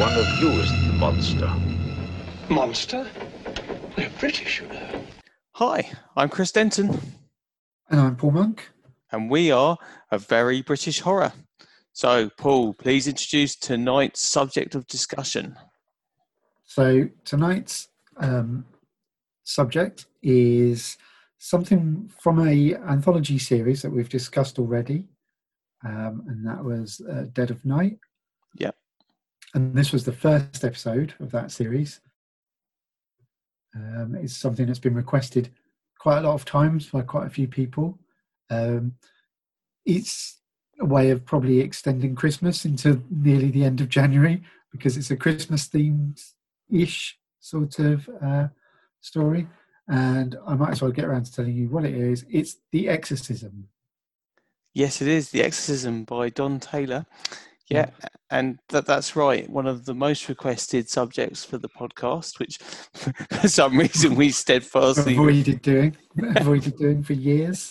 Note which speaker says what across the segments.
Speaker 1: one of you is the monster.
Speaker 2: Monster? They're British, you know.
Speaker 3: Hi, I'm Chris Denton,
Speaker 4: And I'm Paul Monk.
Speaker 3: and we are a very British horror. So, Paul, please introduce tonight's subject of discussion.
Speaker 4: So tonight's um, subject is something from a anthology series that we've discussed already, um, and that was uh, Dead of Night. And this was the first episode of that series. Um, it's something that's been requested quite a lot of times by quite a few people. Um, it's a way of probably extending Christmas into nearly the end of January because it's a Christmas themed ish sort of uh, story. And I might as well get around to telling you what it is. It's The Exorcism.
Speaker 3: Yes, it is The Exorcism by Don Taylor. Yeah, and that, that's right. One of the most requested subjects for the podcast, which for some reason we steadfastly
Speaker 4: Avoided doing, avoided doing for years.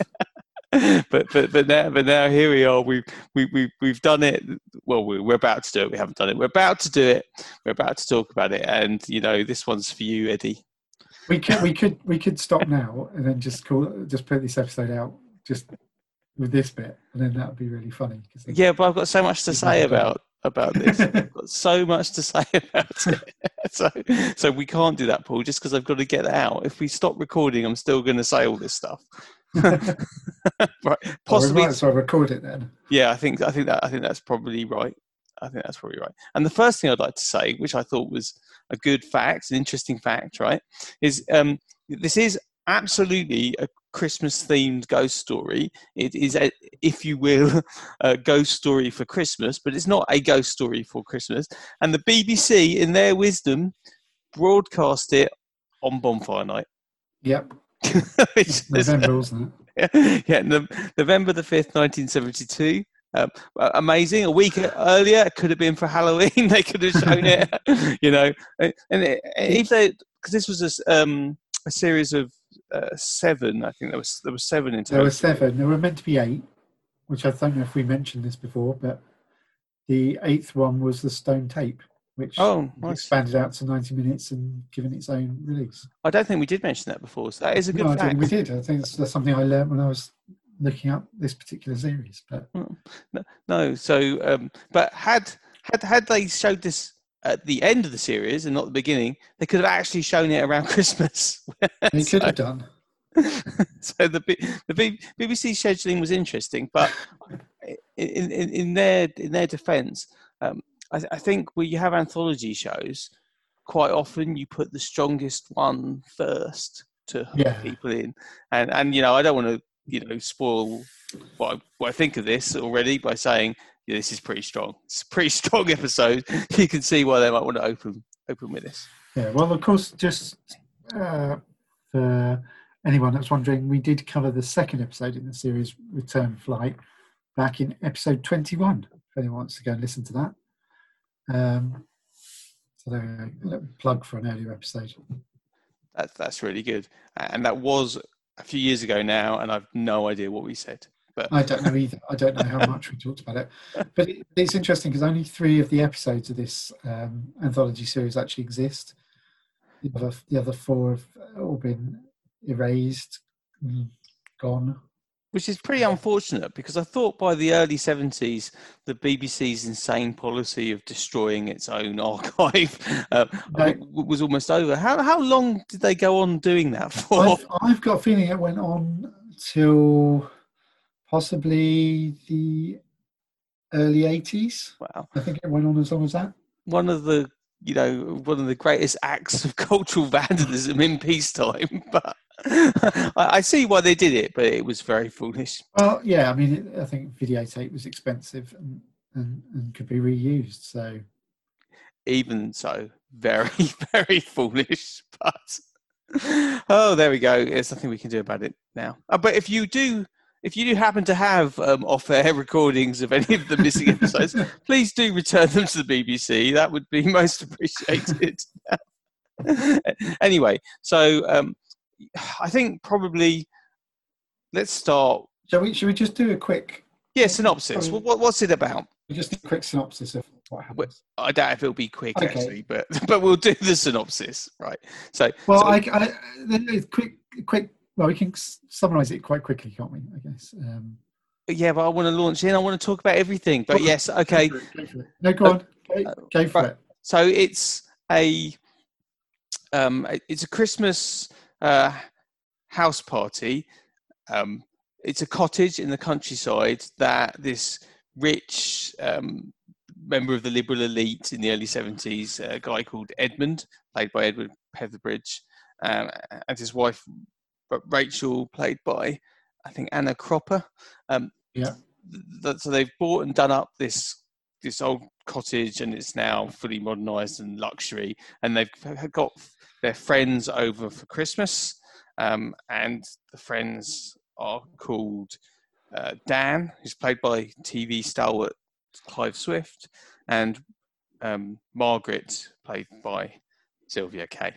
Speaker 3: but but but now but now here we are. We we we we've done it. Well, we, we're about to do it. We haven't done it. We're about to do it. We're about to talk about it. And you know, this one's for you, Eddie.
Speaker 4: We could, we could, we could stop now and then just call, just put this episode out just with this bit, and then that would be really funny.
Speaker 3: Yeah, but I've got so much to say about about this. I've got so much to say about it. so so we can't do that, Paul, just because I've got to get out. If we stop recording, I'm still going to say all this stuff. right,
Speaker 4: Well, we
Speaker 3: possibly.
Speaker 4: might as well record it then.
Speaker 3: Yeah, I think I think that I think that's probably right. I think that's probably right. And the first thing I'd like to say, which I thought was a good fact, an interesting fact, right, is um, this is absolutely a Christmas themed ghost story. It is, a, if you will, a ghost story for Christmas, but it's not a ghost story for Christmas. And the BBC, in their wisdom, broadcast it on Bonfire Night.
Speaker 4: Yep,
Speaker 3: which is-
Speaker 4: November, wasn't it?
Speaker 3: yeah, no, November the 5th, 1972. Um, amazing. A week earlier, it could have been for Halloween. they could have shown it, you know. And and it, if they, because this was a, um, a series of uh, seven, I think there was there was seven in total.
Speaker 4: There were seven. There were meant to be eight, which I don't know if we mentioned this before, but the eighth one was the stone tape, which
Speaker 3: Oh, nice.
Speaker 4: expanded out to 90 minutes and given its own release.
Speaker 3: I don't think we did mention that before. So that is a good
Speaker 4: No, I
Speaker 3: fact.
Speaker 4: we did. I think that's, something I learned when I was looking up this particular series. But
Speaker 3: No, so um, but had had had they showed this at the end of the series and not the beginning, they could have actually shown it around Christmas.
Speaker 4: they
Speaker 3: So-
Speaker 4: could have done.
Speaker 3: so the the BBC scheduling was interesting, but in, in, in their in their defence, um, I, I think where you have anthology shows, quite often you put the strongest one first to hook
Speaker 4: Yeah.
Speaker 3: people in, and and you know I don't want to you know spoil what I, what I think of this already by saying yeah, this is pretty strong. It's a pretty strong episode. You can see why they might want to open open with this.
Speaker 4: Yeah, well, of course, just uh, for anyone that's wondering, we did cover the second episode in the series, Return Flight, back in episode 21, if anyone wants to go and listen to that. Um, so there we go. A little plug for an earlier episode.
Speaker 3: That's that's really good, and that was a few years ago now, and I've no idea what we said. But
Speaker 4: I don't know either. I don't know how much we talked about it, but it, it's interesting because only three of the episodes of this um, anthology series actually exist. The other, the other four have all been erased, mm, gone.
Speaker 3: which is pretty unfortunate because I thought by the early seventies, the BBC's insane policy of destroying its own archive uh,
Speaker 4: No.
Speaker 3: was almost over. How how long did they go on doing that for?
Speaker 4: I've, I've got a feeling it went on till possibly the early 80s.
Speaker 3: Wow,
Speaker 4: I think it went on as long as that.
Speaker 3: one of the you know one of the greatest acts of cultural vandalism in peacetime, but. I, see why they did it, but it was very foolish.
Speaker 4: Well, yeah, I mean, I think videotape was expensive and, and, and could be reused. So,
Speaker 3: even so, very, very foolish. But oh, there we go. There's nothing we can do about it now. Uh, but if you do, if you do happen to have um, off-air recordings of any of the missing episodes, please do return them to the BBC. That would be most appreciated. anyway, so um, I think probably let's start.
Speaker 4: shall we, shall we just do a quick,
Speaker 3: Yeah, synopsis.
Speaker 4: Um,
Speaker 3: What, what, what's it about?
Speaker 4: just a quick synopsis of what happens.
Speaker 3: I doubt if it'll be quick
Speaker 4: Okay.
Speaker 3: actually, but but we'll do the synopsis, right? So,
Speaker 4: Well,
Speaker 3: so-
Speaker 4: I, I quick, quick. Well, we can summarize it quite quickly, can't we? I guess. Um,
Speaker 3: yeah, but I want to launch in. I want to talk about everything. But yes,
Speaker 4: go
Speaker 3: okay.
Speaker 4: for it, go for it. No, go on. Go,
Speaker 3: uh,
Speaker 4: go for it.
Speaker 3: So it's a um, it's a Christmas uh, house party. Um, it's a cottage in the countryside that this rich um, member of the liberal elite in the early seventies, a guy called Edmund, played by Edward Petherbridge, um, and his wife Ra- Rachel, played by I think Anna Cropper. Um,
Speaker 4: Yeah.
Speaker 3: th- so they've bought and done up this this old cottage and it's now fully modernized and luxury and they've got their friends over for christmas um, and the friends are called uh, dan who's played by tv stalwart clive swift and um, margaret played by sylvia kay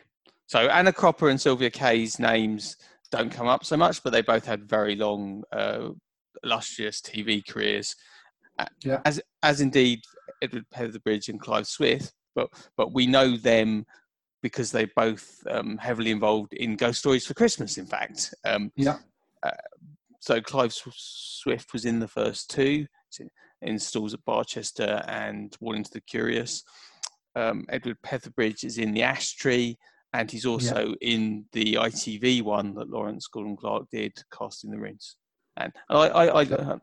Speaker 3: so anna cropper and sylvia kay's names don't come up so much but they both had very long uh, illustrious tv careers
Speaker 4: Yeah.
Speaker 3: as as indeed Edward Petherbridge and Clive Swift, but but we know them because they're both um, heavily involved in Ghost Stories for Christmas. In fact, um,
Speaker 4: Yeah.
Speaker 3: so Clive Swift was in the first two, in Stalls at Barchester and Warning to the Curious. Um, Edward Petherbridge is in the Ash Tree, and he's also in the ITV one that Lawrence Gordon Clark did, Casting the Runes. And I, I, I, I,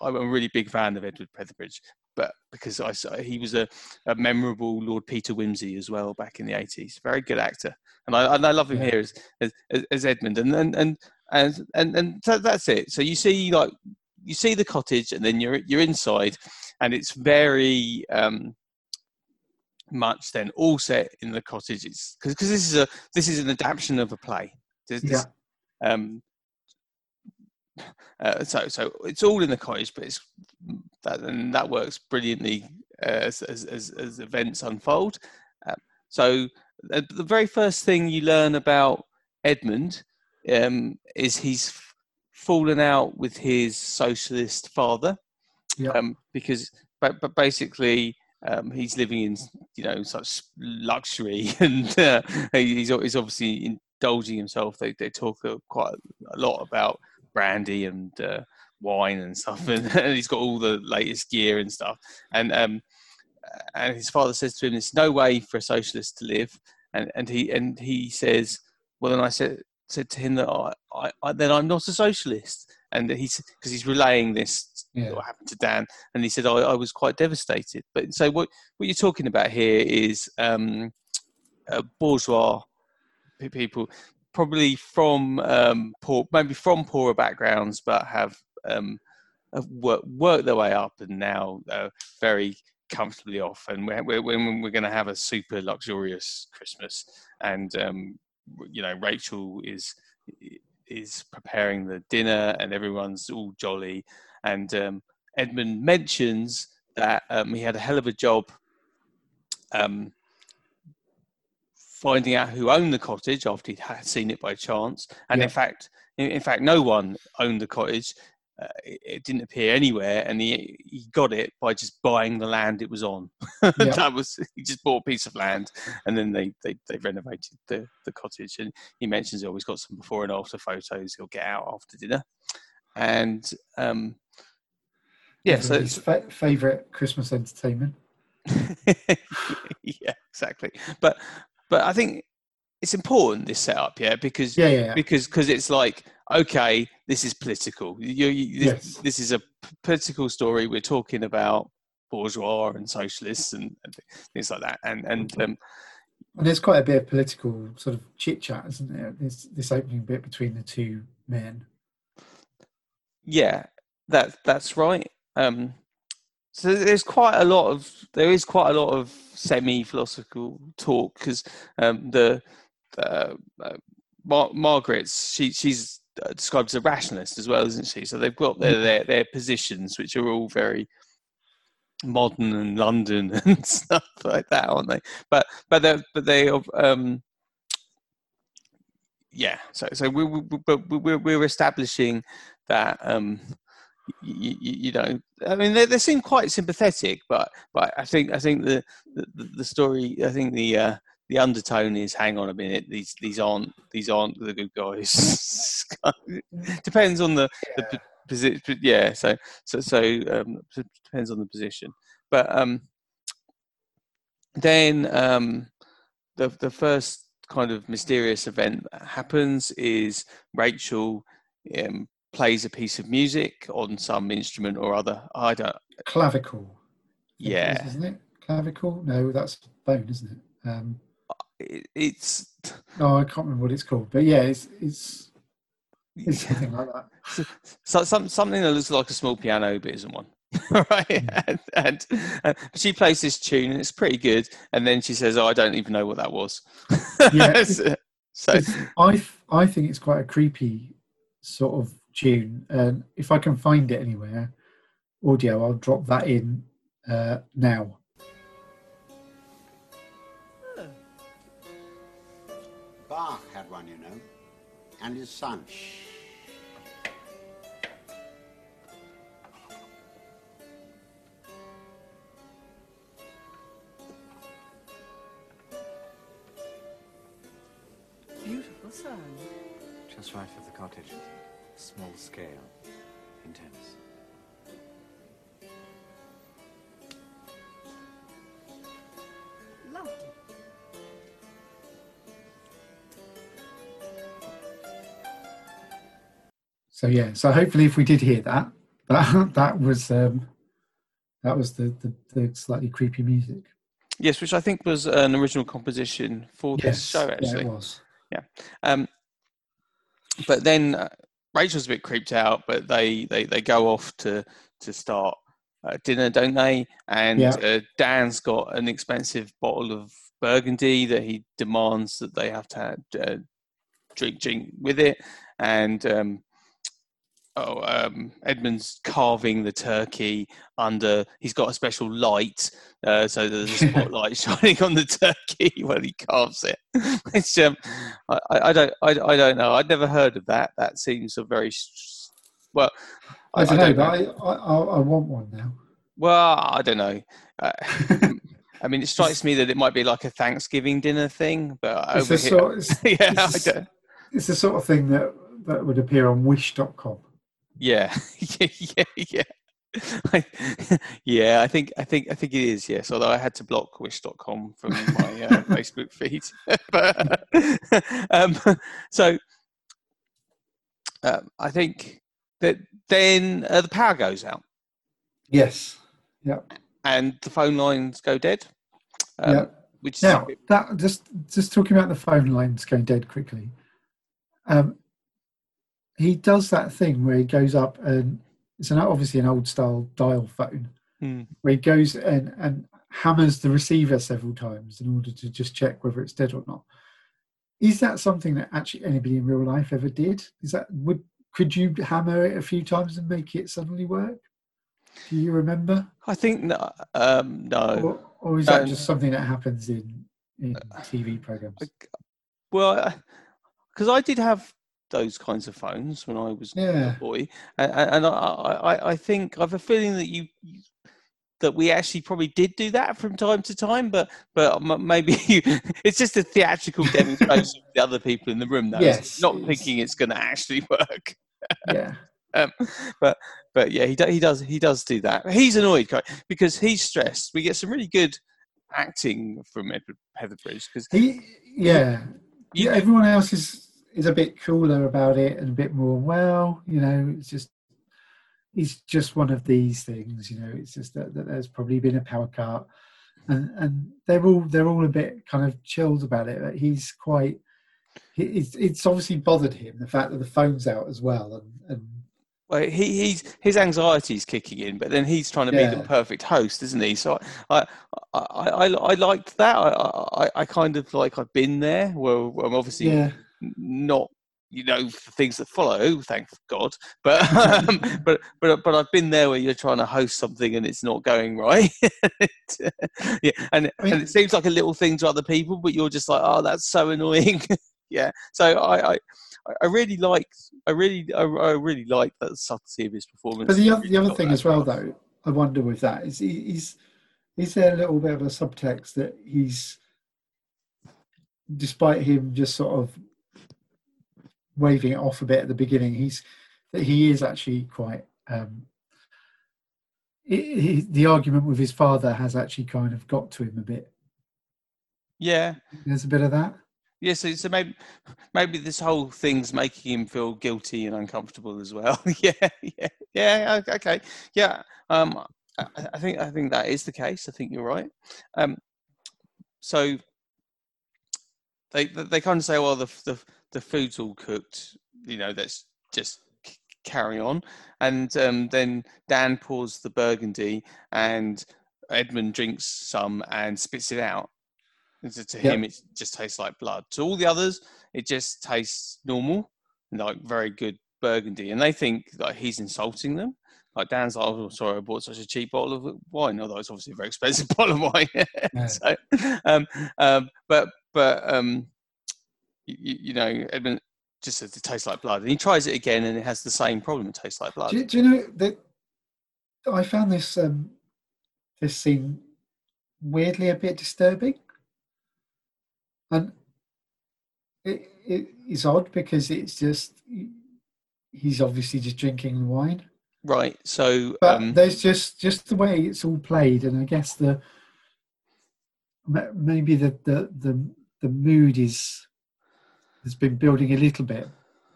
Speaker 3: I'm a really big fan of Edward Petherbridge, but because I he was a, a memorable Lord Peter Wimsey as well back in the 80s. Very good actor, and I, and I love him
Speaker 4: Yeah.
Speaker 3: here as, as as Edmund. And and and and and, and that's it. So you see like you see the cottage, and then you're you're inside, and it's very um, much then all set in the cottage. It's because this is a this is an adaptation of a play. This- this- um, uh, so so it's all in the cottage, but it's that and that works brilliantly uh, as, as as as events unfold. Um, so the, the very first thing you learn about Edmund um, is he's f- fallen out with his socialist father
Speaker 4: Yeah.
Speaker 3: um, because but, but basically um, he's living in you know such luxury and uh, he's, he's obviously indulging himself. They, they talk uh, quite a lot about brandy and uh, wine and stuff and, and he's got all the latest gear and stuff. And um, and his father says to him there's no way for a socialist to live. And, and he and he says well then I said said to him that I, I, I then I'm not a socialist. And he's because he's relaying this
Speaker 4: Yeah.
Speaker 3: what happened to Dan and he said I, I was quite devastated. But so what what you're talking about here is um, uh, bourgeois people probably from um, poor maybe from poorer backgrounds but have um, have worked, worked their way up and now uh, very comfortably off. And we're, we're, we're going to have a super luxurious christmas. And um, you know rachel is is preparing the dinner and everyone's all jolly and um, edmund mentions that um, he had a hell of a job um, finding out who owned the cottage after he'd had seen it by chance. And
Speaker 4: Yeah.
Speaker 3: in fact in, in fact no one owned the cottage. Uh, it, it didn't appear anywhere and he, he got it by just buying the land it was on.
Speaker 4: Yeah.
Speaker 3: that was he just bought a piece of land and then they they, they renovated the, the cottage. And he mentions he always got some before and after photos he'll get out after dinner and um yeah so
Speaker 4: his fa- favorite Christmas entertainment.
Speaker 3: yeah exactly but but i think it's important this setup yeah because
Speaker 4: Yeah, yeah, yeah.
Speaker 3: because because it's like okay this is political you, you, this,
Speaker 4: Yes.
Speaker 3: this is a p- political story we're talking about bourgeois and socialists and, and things like that and and um,
Speaker 4: And there's quite a bit of political sort of chit chat, isn't there? This this opening bit between the two men.
Speaker 3: Yeah that that's right. Um so there's quite a lot of there is quite a lot of semi philosophical talk because um the uh, uh, Mar- margaret's she she's uh, described as a rationalist as well isn't she? So they've got their their, their positions which are all very modern and london and stuff like that aren't they? But but they but they um yeah so so we, we but we're, we're establishing that um you, you, you know, I mean, they, they seem quite sympathetic, but but I think I think the the, the story, I think the uh, the undertone is, hang on a minute, these these aren't these aren't the good guys. Depends on the,
Speaker 4: Yeah.
Speaker 3: the position. Yeah, so so so um, it depends on the position, but um, then um, the the first kind of mysterious event that happens is Rachel um, plays a piece of music on some instrument or other. I don't.
Speaker 4: Clavicle. It is,
Speaker 3: Yeah,
Speaker 4: isn't it? Clavicle? No, that's bone, isn't it? Um,
Speaker 3: it, it's
Speaker 4: Oh, I can't remember what it's called, but yeah, it's it's it's something like that.
Speaker 3: so, some, something that looks like a small piano but isn't one. right, and, and, and she plays this tune and it's pretty good, and then she says, "Oh, I don't even know what that was."
Speaker 4: Yeah.
Speaker 3: so, so
Speaker 4: It's- I I think it's quite a creepy sort of tune, and if I can find it anywhere, audio, I'll drop that in uh, now.
Speaker 5: Bach had one, you know, and his son.
Speaker 6: Beautiful sound.
Speaker 7: Just right for the cottage. Small scale. Intense.
Speaker 6: Lovely.
Speaker 4: So yeah, so hopefully, if we did hear that, that that was um, that was the, the the slightly creepy music.
Speaker 3: yes, which I think was an original composition for this show,
Speaker 4: yeah,
Speaker 3: actually.
Speaker 4: it was.
Speaker 3: Um, but then uh, Rachel's a bit creeped out, but they, they, they go off to to start uh, dinner, don't they? And
Speaker 4: Yeah.
Speaker 3: uh, Dan's got an expensive bottle of Burgundy that he demands that they have to have, uh, drink drink with it, and um, oh, um, Edmund's carving the turkey under. He's got a special light, uh, so there's a spotlight shining on the turkey while he carves it. Which um, I, I I don't, I, I don't know. I'd never heard of that. That seems a very well.
Speaker 4: I, don't know, but I, I I I want one now.
Speaker 3: Well, I don't know. Uh, I mean, it strikes me that it might be like a Thanksgiving dinner thing, but
Speaker 4: It's
Speaker 3: over
Speaker 4: the
Speaker 3: here,
Speaker 4: sort, it's,
Speaker 3: yeah, I
Speaker 4: it's,
Speaker 3: don't,
Speaker 4: it's the sort of thing that that would appear on Wish.com.
Speaker 3: yeah, yeah, yeah. I, yeah, I think, I think, I think it is. Yes, although I had to block Wish.com from my uh, Facebook feed. but, um, so, um, I think that then uh, the power goes out
Speaker 4: Yes. Yeah.
Speaker 3: and the phone lines go dead. Um,
Speaker 4: yeah.
Speaker 3: Which is
Speaker 4: Now that just just talking about the phone lines going dead quickly. Um, he does that thing where he goes up and it's an obviously an old style dial phone
Speaker 3: Hmm.
Speaker 4: where he goes and and hammers the receiver several times in order to just check whether it's dead or not. Is that something that actually anybody in real life ever did? Is that would could you hammer it a few times and make it suddenly work? Do you remember?
Speaker 3: I think no, um, no.
Speaker 4: Or, or is that
Speaker 3: No.
Speaker 4: just something that happens in in TV programs?
Speaker 3: Well, because I did have those kinds of phones when I was
Speaker 4: Yeah.
Speaker 3: a boy, and, and I, I, I think I have a feeling that you that we actually probably did do that from time to time, but but maybe you, it's just a theatrical demonstration for the other people in the room, though.
Speaker 4: Yes,
Speaker 3: not thinking it's going to actually work.
Speaker 4: yeah.
Speaker 3: Um, but but yeah, he do, he does he does do that. He's annoyed because he's stressed. We get some really good acting from Edward Petherbridge because
Speaker 4: He, yeah.
Speaker 3: you-
Speaker 4: yeah. Everyone else is is a bit cooler about it and a bit more. Well, you know, it's just it's just one of these things. You know, it's just that, that there's probably been a power cut, and and they're all they're all a bit kind of chilled about it. But he's quite. It's, it's obviously bothered him the fact that the phone's out as well, and, and
Speaker 3: well, he he's his anxiety's kicking in, but then he's trying to be the perfect host, isn't he? So I I I, I, I liked that. I, I I kind of like I've been there. Well, I'm obviously
Speaker 4: yeah,
Speaker 3: not you know for things that follow thank god but um, but but but i've been there where you're trying to host something and it's not going right yeah and,
Speaker 4: I mean-
Speaker 3: and it seems like a little thing to other people but you're just like oh that's so annoying yeah. So I, I, I really liked, I really, I, I really liked that subtlety of his performance.
Speaker 4: But the other,
Speaker 3: Really
Speaker 4: the other thing as well, though, I wonder with that is he's is there a little bit of a subtext that he's, despite him just sort of waving it off a bit at the beginning, he's that he is actually quite. Um, he- he- the argument with his father has actually kind of got to him a bit.
Speaker 3: Yeah,
Speaker 4: There's a bit of that.
Speaker 3: yeah. So, so maybe, maybe this whole thing's making him feel guilty and uncomfortable as well. yeah, yeah, yeah. Okay, yeah. Um, I, I think I think that is the case. I think you're right. Um, so they they they kind of say, well, the the the food's all cooked. You know, let's just carry on. And um, then Dan pours the burgundy, and Edmund drinks some and spits it out. And so to
Speaker 4: Yep.
Speaker 3: him, it just tastes like blood. To all the others, it just tastes normal, like very good burgundy. And they think like he's insulting them. Like Dan's like, oh, sorry, I bought such a cheap bottle of wine. Although it's obviously a very expensive bottle of wine. So, um, um, but but um, you, you know, Edmund just says it tastes like blood, and he tries it again, and it has the same problem. It tastes like blood.
Speaker 4: Do you, do you know that I found this um, this scene weirdly a bit disturbing, and it, it is odd because it's just he's obviously just drinking wine,
Speaker 3: Right. So
Speaker 4: but
Speaker 3: um,
Speaker 4: there's just just the way it's all played, and I guess the maybe the the the, the mood is has been building a little bit,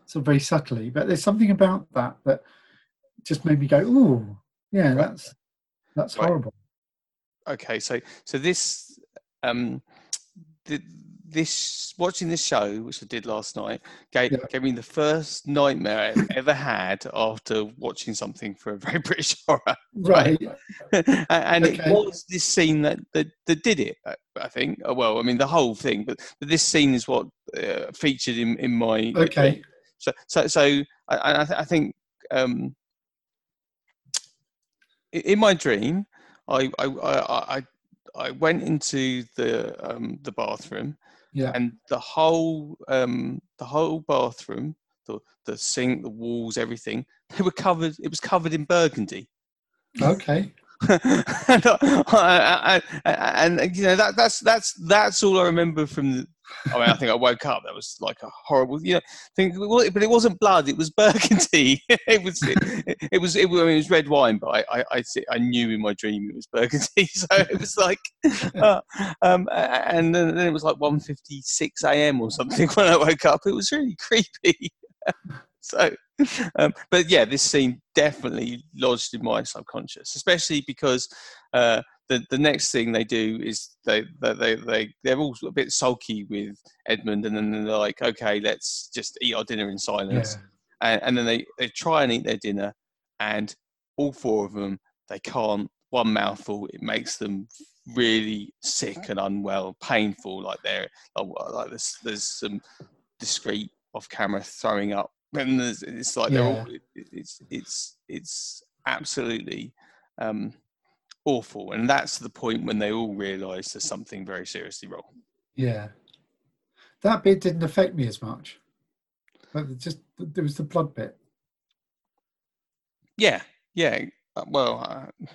Speaker 4: so very subtly, but there's something about that that just made me go, "Ooh, yeah, that's that's
Speaker 3: Right.
Speaker 4: horrible."
Speaker 3: okay so so this um th- this watching this show which i did last night gave,
Speaker 4: Yeah.
Speaker 3: gave me the first nightmare i ever had after watching something for a very british horror
Speaker 4: Right.
Speaker 3: and and
Speaker 4: Okay.
Speaker 3: it was this scene that, that that did it I- i think well i mean the whole thing but, but this scene is what uh, featured in in my
Speaker 4: Okay.
Speaker 3: so so so i i, th- I think um in my dream i i i i, went into the um the bathroom
Speaker 4: Yeah.
Speaker 3: and the whole um the whole bathroom the the sink the walls everything they were covered it was covered in burgundy
Speaker 4: Okay.
Speaker 3: and, I, I, I, and you know that that's that's that's all I remember from. The, I mean, I think I woke up. That was like a horrible, you know, thing. But it wasn't blood; it was burgundy. it was, it, it was, it, I mean, it was red wine. But I, I, I, knew in my dream it was burgundy. So it was like, uh, um, and then, then it was like 1.56 a.m. or something when I woke up. It was really creepy. so, um, but yeah, this scene definitely lodged in my subconscious, especially because uh, the the next thing they do is they they they, they they're all a bit sulky with Edmund, and then they're like, okay, let's just eat our dinner in silence,
Speaker 4: Yeah.
Speaker 3: and, and then they they try and eat their dinner, and all four of them they can't one mouthful. It makes them really sick and unwell, painful, like they're like, there's there's some discreet off camera throwing up and there's, it's like they're all it- it's it's it's absolutely um awful and that's the point when they all realize there's something very seriously wrong
Speaker 4: Yeah. That bit didn't affect me as much. But just there was the blood bit.
Speaker 3: yeah yeah uh, well uh,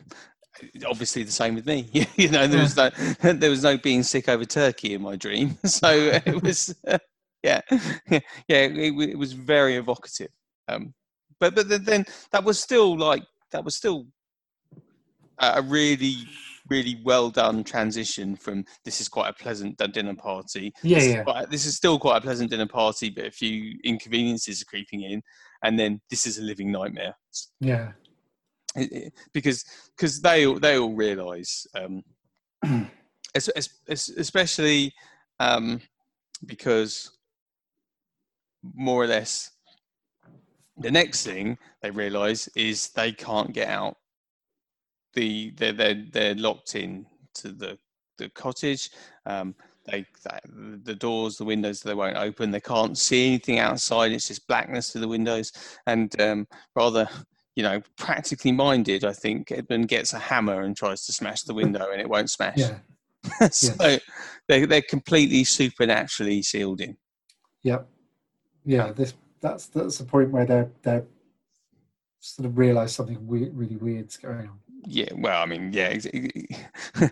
Speaker 3: obviously the same with me you know there was no there was no being sick over turkey in my dream so it was yeah yeah it, it was very evocative um but but then that was still like that was still a really really well done transition from this is quite a pleasant dinner party.
Speaker 4: Yeah,
Speaker 3: this is quite- this is still quite a pleasant dinner party but a few inconveniences are creeping in. And then this is a living nightmare.
Speaker 4: Yeah.
Speaker 3: it- it- because because they all they all realize um es- es- es- especially um because more or less the next thing they realize is they can't get out the they're they're, they're locked in to the the cottage um they, the doors the windows they won't open they can't see anything outside it's just blackness to the windows and um rather you know, practically minded, I think Edmund gets a hammer and tries to smash the window and it won't smash.
Speaker 4: Yeah.
Speaker 3: so they, they're completely supernaturally sealed in.
Speaker 4: Yep. Yeah, this that's that's the point where they're they're sort of realise something weird, really weird's going on.
Speaker 3: Yeah, well, I mean, yeah,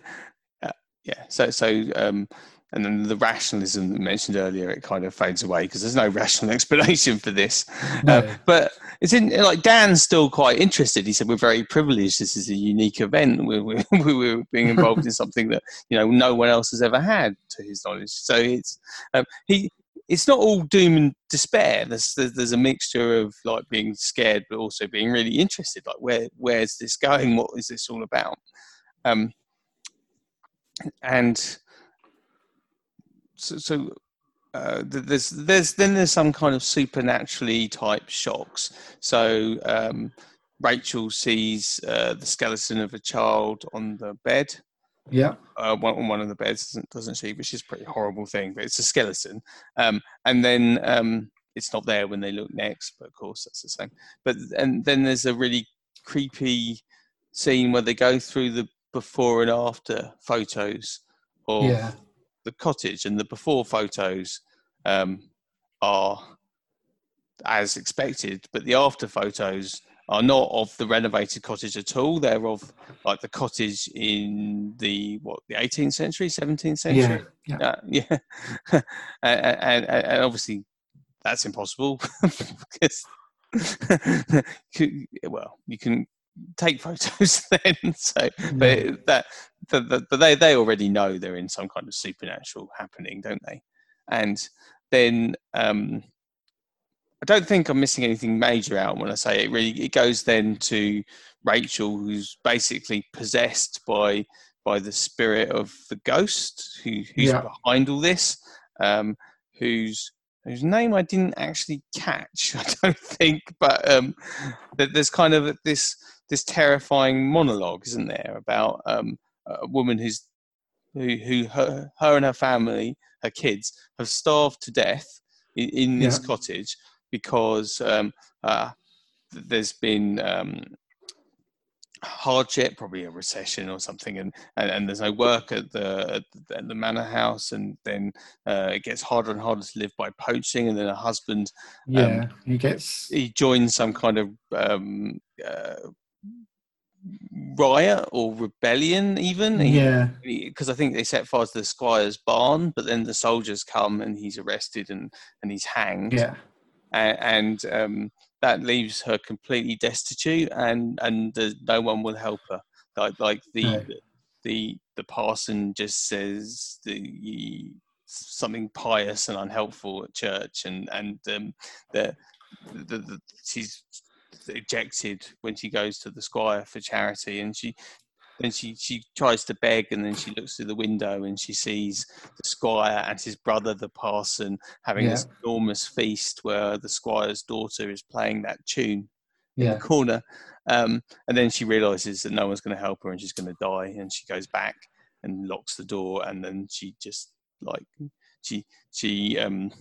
Speaker 3: uh, yeah. So, so, um, and then the rationalism that mentioned earlier, it kind of fades away because there's no rational explanation for this.
Speaker 4: No.
Speaker 3: Uh, but it's in like Dan's still quite interested. He said we're very privileged. This is a unique event. We're, we're, we're being involved in something that you know no one else has ever had, to his knowledge. So it's um, he. It's not all doom and despair. There's, there's a mixture of like being scared, but also being really interested. Like where where's this going? What is this all about? Um, and so, so uh, there's there's then there's some kind of supernaturally type shocks. So um, Rachel sees uh, the skeleton of a child on the bed,
Speaker 4: Yeah.
Speaker 3: uh, one, on one of the beds, doesn't, doesn't she? Which is a pretty horrible thing, but it's a skeleton. Um, and then um, it's not there when they look next, but of course that's the same. But and then there's a really creepy scene where they go through the before and after photos of
Speaker 4: Yeah.
Speaker 3: the cottage, and the before photos um, are as expected, but the after photos are not of the renovated cottage at all. They're of like the cottage in the what the 18th century, 17th century.
Speaker 4: Yeah.
Speaker 3: Uh, yeah, and, and, and obviously that's impossible because well, you can take photos then. So, but
Speaker 4: Yeah.
Speaker 3: that, but, but but they they already know they're in some kind of supernatural happening, don't they? And then um, I don't think I'm missing anything major out when I say it. Really, it goes then to Rachel, who's basically possessed by by the spirit of the ghost who, who's
Speaker 4: Yeah.
Speaker 3: behind all this, um, whose whose name I didn't actually catch, I don't think, but um, that there's kind of this this terrifying monologue, isn't there, about um, a woman who's who, who her, her and her family, her kids, have starved to death in, in this
Speaker 4: Yeah.
Speaker 3: cottage because um, uh, there's been um, hardship, probably a recession or something, and, and, and there's no work at the, at the- manor house, and then uh, it gets harder and harder to live by poaching, and then her husband
Speaker 4: Yeah. he gets.
Speaker 3: he joins some kind of um, uh, riot or rebellion, even. He-
Speaker 4: Yeah.
Speaker 3: because I think they set fire to the squire's barn, but then the soldiers come and he's arrested and, and he's hanged,
Speaker 4: Yeah.
Speaker 3: And, and um, that leaves her completely destitute, and and the, no one will help her. Like like the
Speaker 4: No.
Speaker 3: the the parson just says the something pious and unhelpful at church, and and um, the, the, the she's ejected when she goes to the squire for charity, and she then she she tries to beg and then she looks through the window and she sees the squire and his brother the parson having this enormous feast where the squire's daughter is playing that tune in the corner um, and then she realizes that no one's going to help her and she's going to die and she goes back and locks the door and then she just like she she um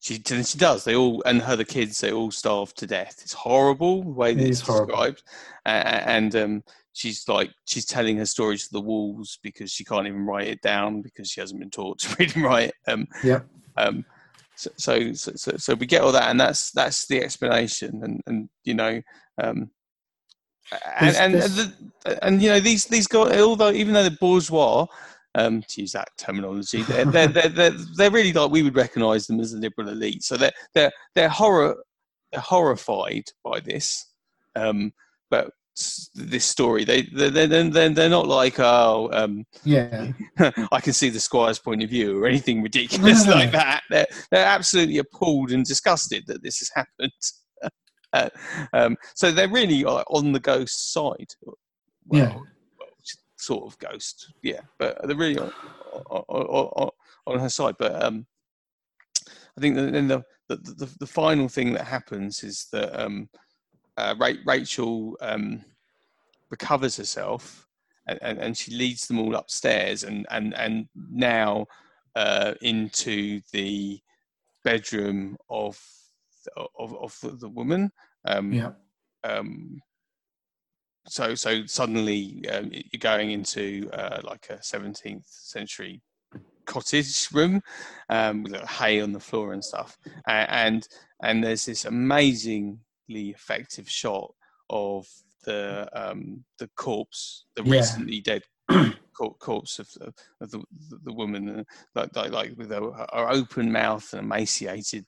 Speaker 3: she, she does. They all and her the kids. They all starve to death. It's horrible the way that
Speaker 4: It
Speaker 3: it's
Speaker 4: horrible.
Speaker 3: described. A- and um, she's like she's telling her stories to the walls because she can't even write it down because she hasn't been taught to read and write. Um,
Speaker 4: Yep.
Speaker 3: um, so, so, so, so, we get all that, and that's that's the explanation, and and you know, um, and and, the, and you know these these guys, although even though they're bourgeois, um, to use that terminology, they're they're, they're, they're, they're really like we would recognise them as a liberal elite. So they're they're they're horror they're horrified by this, um, but this story they they they they're, they're not like oh um,
Speaker 4: Yeah.
Speaker 3: I can see the squire's point of view or anything ridiculous like that. They're, they're absolutely appalled and disgusted that this has happened. Uh, um, so they're really uh, on the ghost side. Well,
Speaker 4: Yeah.
Speaker 3: well, sort of ghost, yeah, but they're really on, on, on, on her side. But um, I think then the, the, the, the final thing that happens is that um, uh, Ra- Rachel um, recovers herself and, and, and she leads them all upstairs and, and, and now uh, into the bedroom of of, of the, woman. Um,
Speaker 4: Yeah.
Speaker 3: um, so so suddenly um, you're going into uh, like a 17th century cottage room um, with hay on the floor and stuff, A- and and there's this amazingly effective shot of the um, the corpse, the
Speaker 4: Yeah.
Speaker 3: recently dead cor- corpse of, the- of the, the woman, uh, like like, like with her, her open mouth and emaciated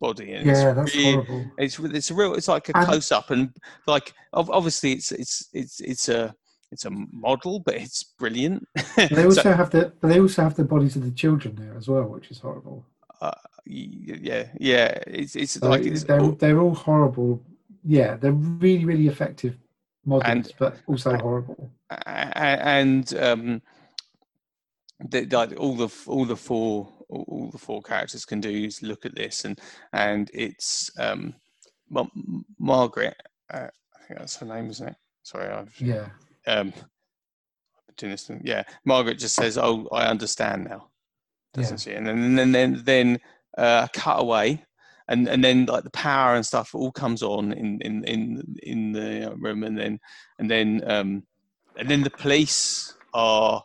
Speaker 3: body, and
Speaker 4: yeah,
Speaker 3: it's
Speaker 4: that's
Speaker 3: really,
Speaker 4: horrible.
Speaker 3: it's it's a real it's like a
Speaker 4: And-
Speaker 3: close up and like obviously it's it's it's it's a it's a model but it's brilliant
Speaker 4: They
Speaker 3: So,
Speaker 4: also have the but they also have the bodies of the children there as well, which is horrible.
Speaker 3: y- yeah yeah it's it's
Speaker 4: So
Speaker 3: like it's
Speaker 4: they're they're all horrible. Yeah, they're really really effective models,
Speaker 3: And-
Speaker 4: but also horrible.
Speaker 3: a- a- and um the, like all the all the four all all the four characters can do is look at this and and it's um well, M- Margaret uh, I think that's her name isn't it sorry I've
Speaker 4: Yeah,
Speaker 3: um doing this thing. yeah margaret just says oh i understand now doesn't she and then and then then, then uh cut away and and then like the power and stuff all comes on in in in in the room and then and then um and then the police are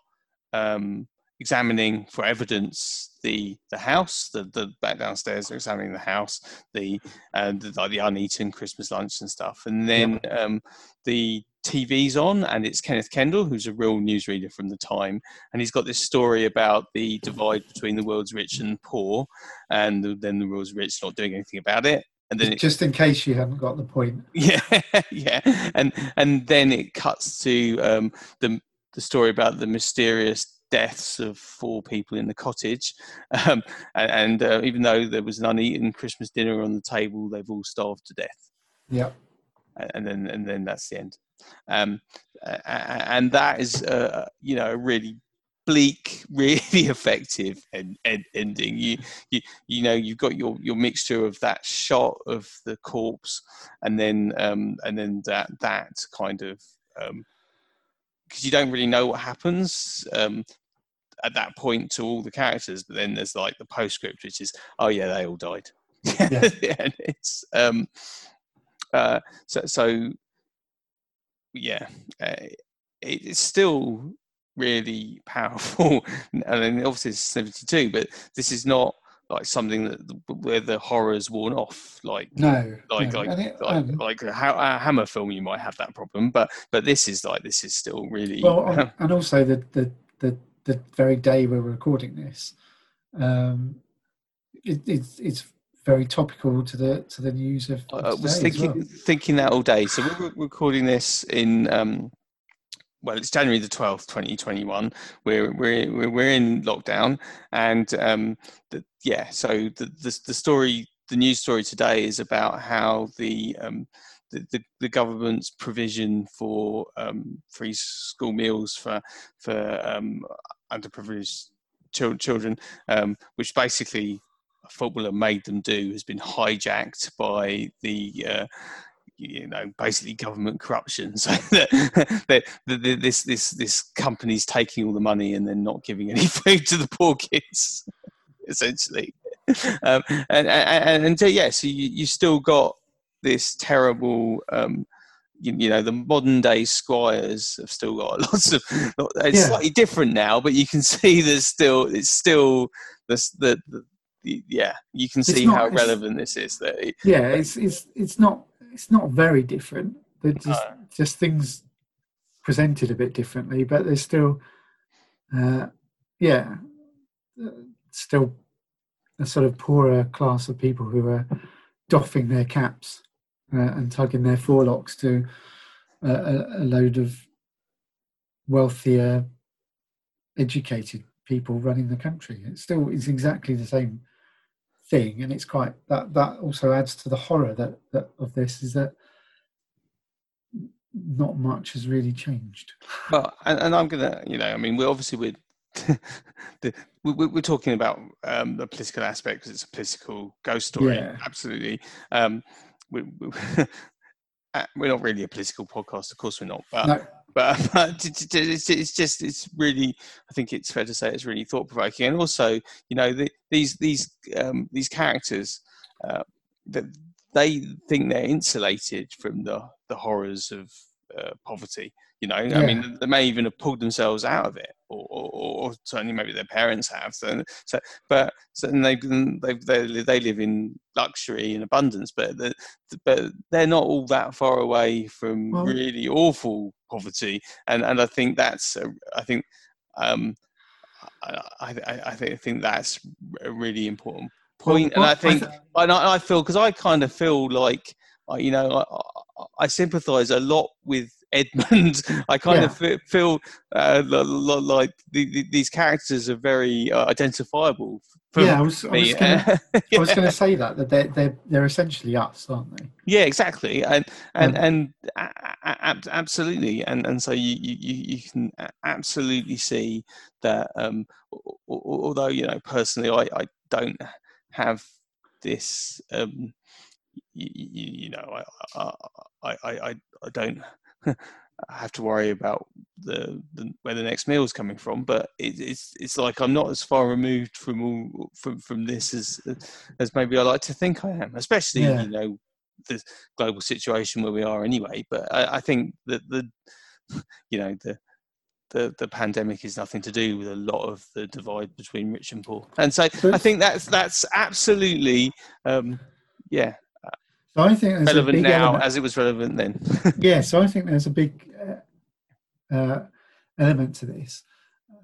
Speaker 3: um examining for evidence the the house the the back downstairs they're examining the house the and the, like the uneaten christmas lunch and stuff. And then um the TV's on, and it's Kenneth Kendall, who's a real newsreader from the time, and he's got this story about the divide between the world's rich and poor, and then the world's rich not doing anything about it, and then it,
Speaker 4: just in case you haven't got the point.
Speaker 3: yeah, yeah, and and then it cuts to um, the the story about the mysterious deaths of four people in the cottage, um, and, and uh, even though there was an uneaten Christmas dinner on the table, they've all starved to death
Speaker 4: Yeah,
Speaker 3: and then and then that's the end. Um, and that is uh, you know a really bleak, really effective end, end, ending. You you you know you've got your your mixture of that shot of the corpse, and then um, and then that that kind of because you don't really know what happens. Um, at that point to all the characters, but then there's like the postscript, which is, "Oh yeah, they all died."
Speaker 4: Yeah.
Speaker 3: and it's um, uh, so so yeah, uh, it, it's still really powerful. I mean, obviously it's 72, but this is not like something that where the horror's worn off. Like
Speaker 4: no,
Speaker 3: like
Speaker 4: no.
Speaker 3: like
Speaker 4: and
Speaker 3: like,
Speaker 4: and-
Speaker 3: like a, a Hammer film, you might have that problem, but but this is like this is still really
Speaker 4: well, and- and also the, the the the very day we're recording this, um, it, it's it's very topical to the to the news of.
Speaker 3: I was thinking
Speaker 4: well.
Speaker 3: thinking that all day. So we're recording this in um, well, it's January the twelfth, twenty twenty one. We're we're we're we're in lockdown, and um, the, yeah. So the, the the story, the news story today is about how the um, the, the, the government's provision for um, free school meals for for um, underprivileged chil- children, um, which basically footballer made them do, has been hijacked by the. Uh, you know, basically government corruption. So that, that, that this this this company's taking all the money and then not giving any food to the poor kids, essentially. Um, and, and and so yeah, so you you still got this terrible. Um, you, you know the modern day squires have still got lots of it's
Speaker 4: Yeah.
Speaker 3: slightly different now but you can see there's still it's still the, the yeah you can see
Speaker 4: not-
Speaker 3: how relevant this is that it-
Speaker 4: Yeah, it's it's it's not it's not very different. They're just
Speaker 3: No.
Speaker 4: just things presented a bit differently, but there's still, uh, yeah, uh, still a sort of poorer class of people who are doffing their caps uh, and tugging their forelocks to uh, a, a load of wealthier, educated people running the country. It still is exactly the same thing, and it's quite that that also adds to the horror that, that of this is that not much has really changed.
Speaker 3: Well, and, and I'm gonna, you know, I mean, we're obviously we're the, we, we- we're talking about um, the political aspect because it's a political ghost story.
Speaker 4: Yeah.
Speaker 3: Absolutely. Um, we, we, uh, we're not really a political podcast, of course we're not. But
Speaker 4: No.
Speaker 3: But, but it's, it's just it's really I think it's fair to say it's really thought provoking, and also you know the, these these um, these characters uh, that they think they're insulated from the the horrors of uh, poverty. You know,
Speaker 4: Yeah.
Speaker 3: I mean, they may even have pulled themselves out of it, or, or, or certainly maybe their parents have. So, so but so they they they they live in luxury and abundance, but the, but they're not all that far away from
Speaker 4: Well-
Speaker 3: really awful poverty, and and I think that's a, I think. Um, I, I, I- I think I think that's a really important point,
Speaker 4: Well,
Speaker 3: and I
Speaker 4: I
Speaker 3: think
Speaker 4: th-
Speaker 3: and I, I feel because I kind of feel like uh, you know I, I, I sympathise a lot with Edmund. I kind of feel uh, like the, the, these characters are very uh, identifiable. For
Speaker 4: yeah, I was, I was
Speaker 3: me.
Speaker 4: gonna, I was going to say that that they're they're they're essentially us, aren't they?
Speaker 3: yeah, exactly, and and
Speaker 4: Um,
Speaker 3: and a- a- ab- absolutely, and and so you you you can absolutely see that. Um, al- al- although you know personally, I I don't have this. Um, you, you know, I I I I, I don't have to worry about the, the where the next meal is coming from. But it, it's it's like I'm not as far removed from all from from this as as maybe I like to think I am, especially
Speaker 4: Yeah.
Speaker 3: you know the global situation where we are anyway. But I, I think that the you know the the, the pandemic is nothing to do with a lot of the divide between rich and poor, and so
Speaker 4: So-
Speaker 3: I think that's that's absolutely um, yeah
Speaker 4: So I think there's a
Speaker 3: relevant
Speaker 4: big
Speaker 3: now
Speaker 4: element,
Speaker 3: as it was relevant then.
Speaker 4: yeah. So I think there's a big uh, uh, element to this,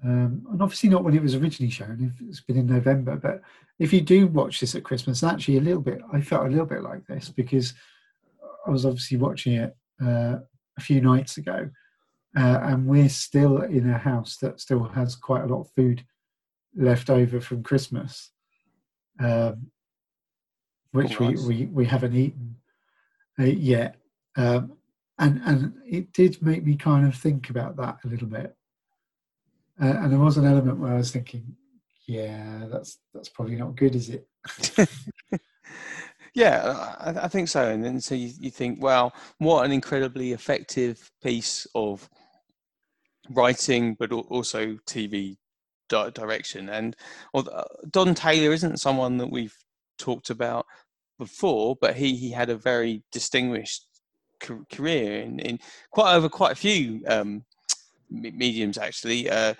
Speaker 4: um, and obviously not when it was originally shown. If it's been in November, but if you do watch this at Christmas, actually a little bit, I felt a little bit like this because I was obviously watching it uh, a few nights ago, uh, and we're still in a house that still has quite a lot of food left over from Christmas, um, which we, we, we haven't eaten uh, yet. Um, and and it did make me kind of think about that a little bit. Uh, and there was an element where I was thinking, yeah, that's that's probably not good, is it?
Speaker 3: yeah, I, I think so. And then so you, you think, well, what an incredibly effective piece of writing, but also TV di- direction. And although Don Taylor isn't someone that we've talked about before, but he he had a very distinguished career in, in quite over quite a few um, mediums actually. Uh,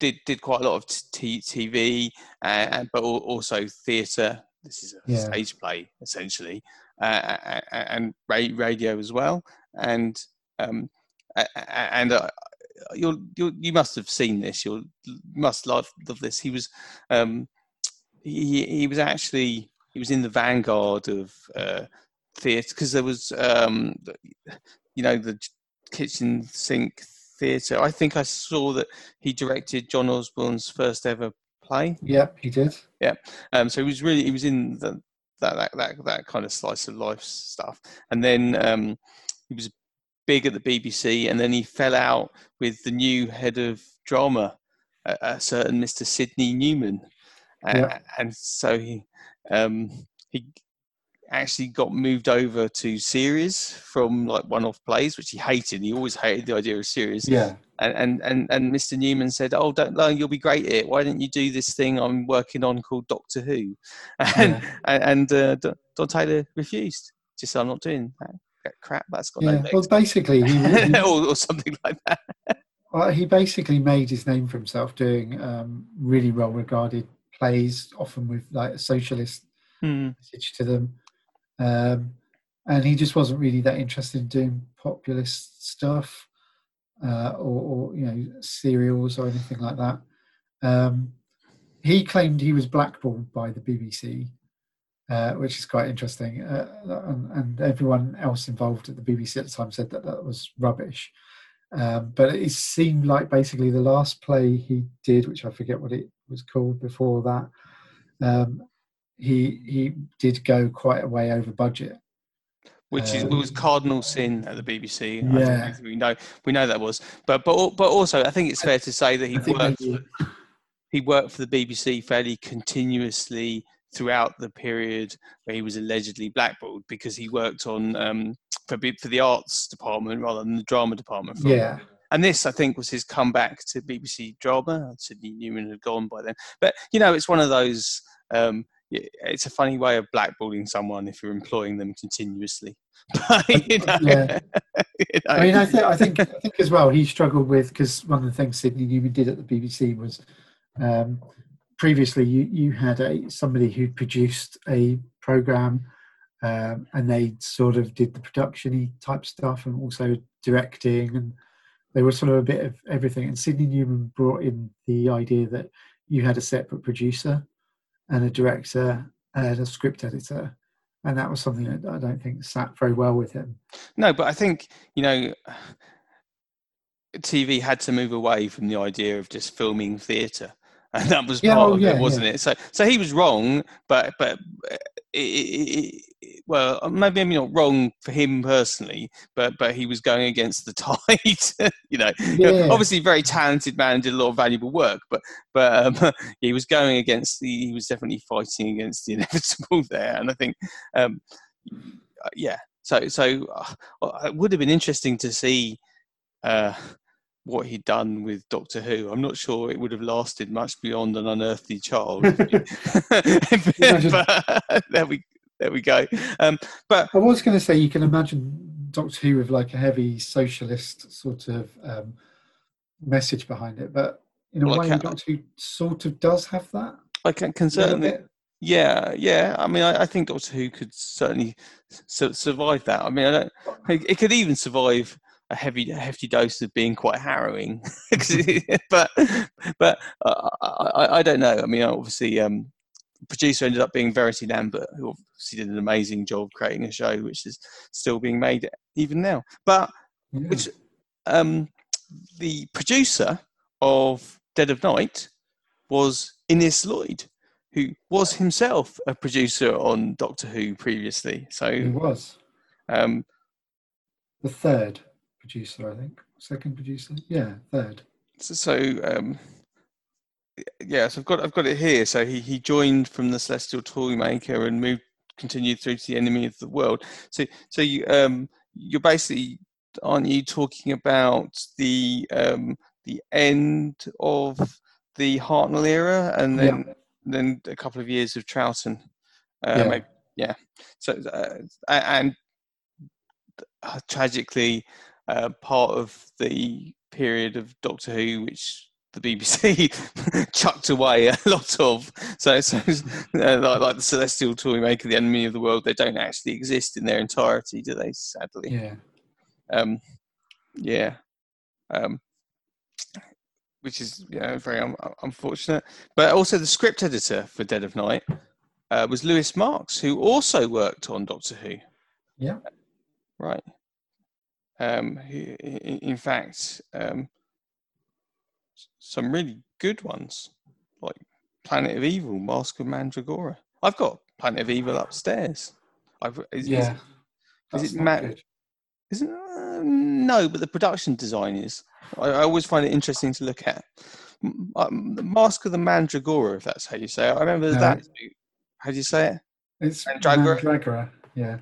Speaker 3: did did quite a lot of t- TV, uh, and but also theatre. This is a
Speaker 4: Yeah.
Speaker 3: stage play essentially, uh, and ra- radio as well. And um, and uh, you'll you must have seen this. You'll you must love love this. He was um, he he was actually he was in the vanguard of uh, theatre because there was um, you know the kitchen sink theatre. I think I saw that he directed John Osborne's first ever play.
Speaker 4: Yep, he did.
Speaker 3: Um, so he was really he was in the, that, that that that kind of slice of life stuff, and then um, he was big at the BBC, and then he fell out with the new head of drama, a, a certain Mr. Sydney Newman,
Speaker 4: Yeah.
Speaker 3: and so he um, he actually got moved over to series from like one-off plays, which he hated. He always hated the idea of series
Speaker 4: Yeah.
Speaker 3: and and and, and Mr. Newman said, "Oh, don't learn. you'll be great at it. Why don't you do this thing I'm working on called Doctor Who?" And and, and uh, Don Don Taylor refused. Just said, "I'm not doing that, that crap. That's got no
Speaker 4: Yeah. Well, basically, he, he,
Speaker 3: or, or something like that.
Speaker 4: well, he basically made his name for himself doing um, really well-regarded plays, often with like a socialist
Speaker 3: Hmm.
Speaker 4: message to them. Um, and he just wasn't really that interested in doing populist stuff uh, or, or, you know, serials or anything like that. Um, he claimed he was blackballed by the BBC, uh, which is quite interesting. Uh, and, and everyone else involved at the BBC at the time said that that was rubbish. Um, but it seemed like basically the last play he did, which I forget what it was called before that, um, he he did go quite a way over budget.
Speaker 3: Which is
Speaker 4: Um,
Speaker 3: was cardinal sin at the BBC. I
Speaker 4: Yeah.
Speaker 3: think we know we know that was, but but but also I think it's fair to say that he worked he worked for the BBC fairly continuously throughout the period where he was allegedly blackballed because he worked on um, for for the arts department rather than the drama department. For
Speaker 4: Yeah,
Speaker 3: and this, I think, was his comeback to BBC drama. Sydney Newman had gone by then, but you know, it's one of those. Um, it's a funny way of blackballing someone if you're employing them continuously. You know,
Speaker 4: Yeah.
Speaker 3: you know,
Speaker 4: I mean, I think, I think, I think as well, he struggled with because one of the things Sydney Newman did at the BBC was um, previously you you had a somebody who produced a program um, and they sort of did the production type stuff and also directing and they were sort of a bit of everything. And Sydney Newman brought in the idea that you had a separate producer and a director and a script editor. And that was something that I don't think sat very well with him.
Speaker 3: No, but I think you know, TV had to move away from the idea of just filming theatre, and that was
Speaker 4: Yeah,
Speaker 3: part
Speaker 4: oh,
Speaker 3: of
Speaker 4: yeah,
Speaker 3: it, wasn't it? So, so he was wrong, but but uh, it, it, it, well, maybe maybe not wrong for him personally, but but he was going against the tide. you know,
Speaker 4: Yeah.
Speaker 3: obviously very talented man, did a lot of valuable work, but but um, he was going against the. He was definitely fighting against the inevitable there, and I think, um, yeah. So so uh, it would have been interesting to see. Uh, what he'd done with Doctor Who. I'm not sure it would have lasted much beyond an unearthly child. but, there we there we go. Um, but
Speaker 4: I was going to say you can imagine Doctor Who with like a heavy socialist sort of um, message behind it, but in a
Speaker 3: Well,
Speaker 4: way, Doctor Who sort of does have that.
Speaker 3: I can,
Speaker 4: little
Speaker 3: certainly, yeah, yeah. I mean, I, I think Doctor Who could certainly su- survive that. I mean, I don't. It could even survive a heavy, a hefty dose of being quite harrowing. but, but uh, I, I, don't know. I mean, obviously, um, the producer ended up being Verity Lambert, who obviously did an amazing job creating a show, which is still being made even now. But
Speaker 4: Yeah.
Speaker 3: which um, the producer of Dead of Night was Innes Lloyd, who was himself a producer on Doctor Who previously. So he
Speaker 4: was
Speaker 3: um,
Speaker 4: the third producer, I think. Second producer, yeah, third.
Speaker 3: so, so um, yeah, so I've got I've got it here. So he, he joined from the Celestial Toymaker and moved continued through to the Enemy of the World. So so you um, you're basically aren't you talking about the um, the end of the Hartnell era and then then a couple of years of Troughton. Uh,
Speaker 4: Yeah.
Speaker 3: maybe, yeah. So uh, and uh, tragically, uh, part of the period of Doctor Who, which the BBC chucked away a lot of. So, so uh, like, like the Celestial Toymaker, the Enemy of the World, they don't actually exist in their entirety, do they? Sadly.
Speaker 4: Yeah,
Speaker 3: Um, yeah. Um, which is you know, very un- unfortunate. But also, the script editor for Dead of Night uh, was Louis Marks, who also worked on Doctor Who.
Speaker 4: yeah.
Speaker 3: Right. Um, in, fact, um, some really good ones, like Planet of Evil, Masque of Mandragora. I've got Planet of Evil upstairs. I've, is,
Speaker 4: Yeah.
Speaker 3: is,
Speaker 4: That's
Speaker 3: it
Speaker 4: not
Speaker 3: ma-
Speaker 4: good.
Speaker 3: isn't uh, no, but the production design is. I, I always find it interesting to look at. Um, the Masque of the Mandragora, if that's how you say it. I remember
Speaker 4: No.
Speaker 3: that. How do you say it?
Speaker 4: It's
Speaker 3: Mandragora?
Speaker 4: Mandragora. Yeah.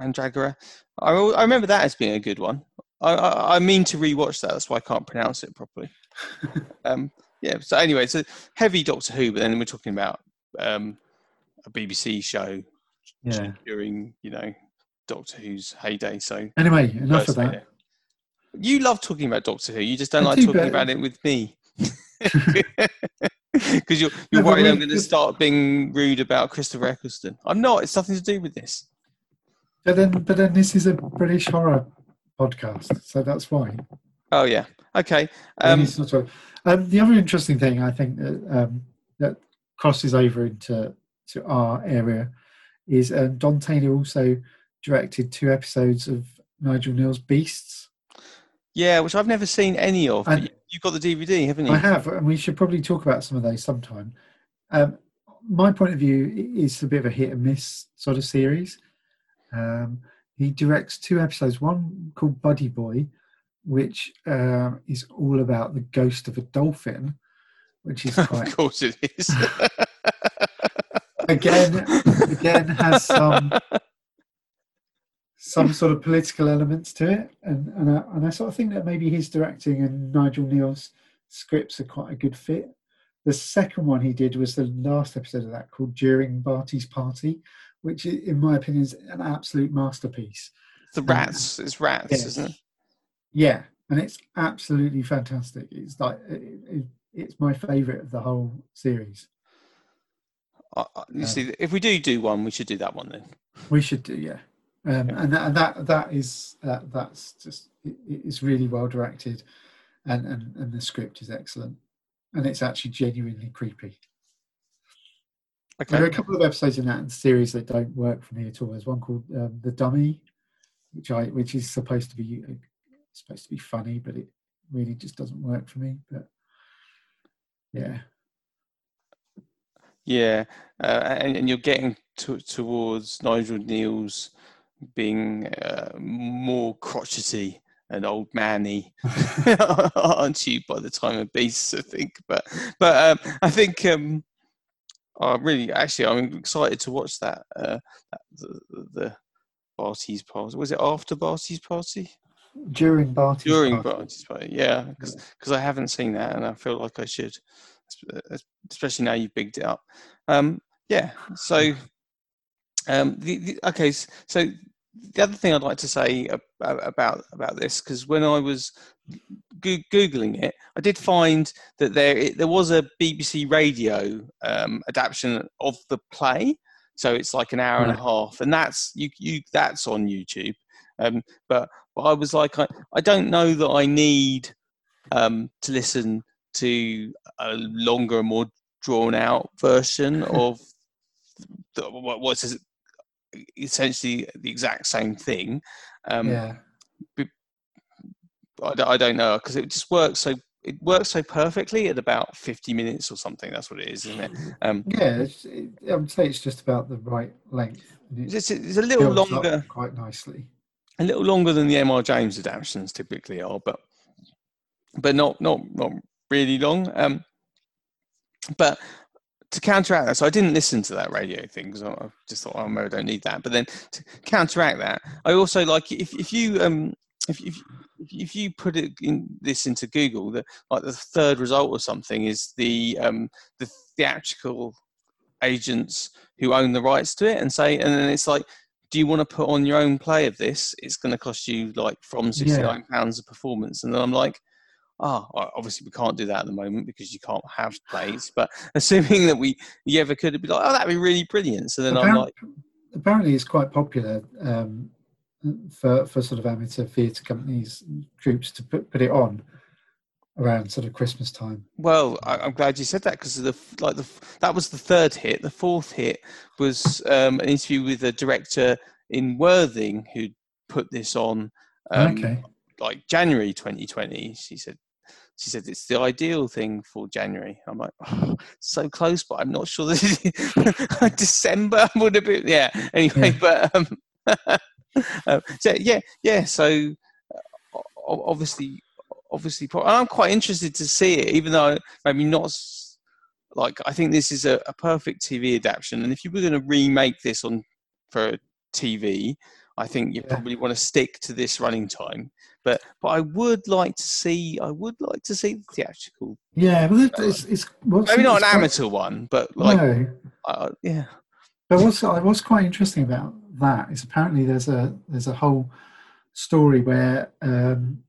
Speaker 3: Mandragora. I, I remember that as being a good one. I, I, I mean to rewatch that. That's why I can't pronounce it properly. um, yeah. So anyway, it's a heavy Doctor Who, but then we're talking about um, a BBC show
Speaker 4: Yeah.
Speaker 3: during you know Doctor Who's heyday. So
Speaker 4: Anyway, enough of that.
Speaker 3: You love talking about Doctor Who. You just don't
Speaker 4: I
Speaker 3: like
Speaker 4: do,
Speaker 3: talking
Speaker 4: but-
Speaker 3: about it with me. Because you're, you're
Speaker 4: but
Speaker 3: worried I'm going to start being rude about Christopher Eccleston. I'm not. It's nothing to do with this.
Speaker 4: But then, but then this is a British horror podcast, so that's why.
Speaker 3: Oh yeah. Okay.
Speaker 4: Um,
Speaker 3: Um,
Speaker 4: sort um, the other interesting thing I think that um, that crosses over into to our area is um, Don Taylor also directed two episodes of Nigel Kneale's Beasts.
Speaker 3: yeah, which I've never seen any of.
Speaker 4: And-
Speaker 3: you, you've got the DVD, haven't you?
Speaker 4: I have, and we should probably talk about some of those sometime. Um, my point of view is a bit of a hit and miss sort of series. Um, he directs two episodes, one called Buddy Boy, which um, is all about the ghost of a dolphin, which is quite
Speaker 3: of course it is.
Speaker 4: again again has some some sort of political elements to it, and and I, and I sort of think that maybe his directing and Nigel Kneale's scripts are quite a good fit. the second one he did was the last episode of that called During Barty's Party, which, in my opinion, is an absolute masterpiece.
Speaker 3: The rats, it's rats,
Speaker 4: Yes.
Speaker 3: isn't it?
Speaker 4: Yeah, and it's absolutely fantastic. It's like it, it, it's my favourite of the whole series.
Speaker 3: I, I, you see, if we do do one, we should do that one then.
Speaker 4: We should do, yeah. Um, and that, that that is uh, that's just it, it's really well directed, and, and and the script is excellent, and it's actually genuinely creepy. There are a couple of episodes in that series that don't work for me at all. There's one called um, The Dummy, which I which is supposed to be uh, supposed to be funny, but it really just doesn't work for me. But yeah,
Speaker 3: Yeah, uh, and, and you're getting to, towards Nigel Kneale's being uh, more crotchety and old manny, aren't you? By the time of Beasts, I think. But but um, I think um, I really actually I'm excited to watch that. Uh, the, the, the Barty's party was it after Barty's party?
Speaker 4: during Barty's
Speaker 3: during
Speaker 4: party.
Speaker 3: Barty's party, yeah, because I haven't seen that and I feel like I should, especially now you've bigged it up. Um, yeah, so um, the, the, okay, so the other thing I'd like to say ab- about about this because when I was googling it, I did find that there it, there was a BBC Radio um, adaptation of the play. So it's like an hour and a half, and that's you, you that's on YouTube. Um, but but I was like, I, I don't know that I need um, to listen to a longer and more drawn out version of the, what, essentially the exact same thing. Um,
Speaker 4: yeah,
Speaker 3: I, don't- I don't know because it just works so it works so perfectly at about 50 minutes or something. That's what it is, isn't it? Um,
Speaker 4: yeah. It, I would say it's just about the right length. it
Speaker 3: it's, it's a little longer.
Speaker 4: quite nicely.
Speaker 3: a little longer than the MR James adaptations typically are, but but not not not really long. Um, but to counteract that, so I didn't listen to that radio thing because I I just thought, oh, maybe I don't need that. But then to counteract that, I also like if if you um if if if you put it in this into Google, the like the third result or something is the um the theatrical agents who own the rights to it and say and then it's like do you want to put on your own play of this? It's going to cost you like from 69 pounds a performance. And then i'm like oh obviously we can't do that at the moment because you can't have plays. But assuming that we you ever could it'd be like oh that'd be really brilliant. So then i'm like
Speaker 4: apparently, it's quite popular um, for for sort of amateur theatre companies, groups to put put it on around sort of Christmas time.
Speaker 3: Well, I, I'm glad you said that because the like the that was the third hit. The fourth hit was um, an interview with a director in Worthing who put this on um,
Speaker 4: okay,
Speaker 3: like January 2020. She said she said it's the ideal thing for January. I'm like oh, so close, but I'm not sure this is December would have been. Yeah. Anyway, but um, uh, so yeah, yeah. So uh, obviously, obviously, pro- I'm quite interested to see it, even though maybe not. Like I think this is a, a perfect TV adaptation, and if you were going to remake this on for TV, I think you
Speaker 4: Yeah.
Speaker 3: probably want to stick to this running time. But but I would like to see I would like to see the theatrical,
Speaker 4: yeah, well, it's it's what's,
Speaker 3: maybe not an
Speaker 4: quite-
Speaker 3: amateur one, but like
Speaker 4: no,
Speaker 3: uh, yeah,
Speaker 4: But what's uh, what's quite interesting about that is apparently there's a there's a whole story where um,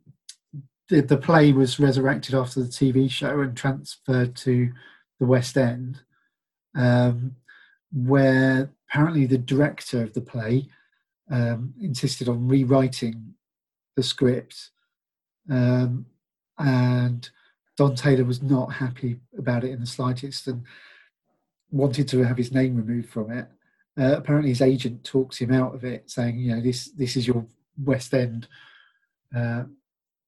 Speaker 4: the, the play was resurrected after the TV show and transferred to the West End, um, where apparently the director of the play um, insisted on rewriting the script, um, and Don Taylor was not happy about it in the slightest and wanted to have his name removed from it. Uh, apparently, his agent talks him out of it, saying, "You know, this this is your West End uh,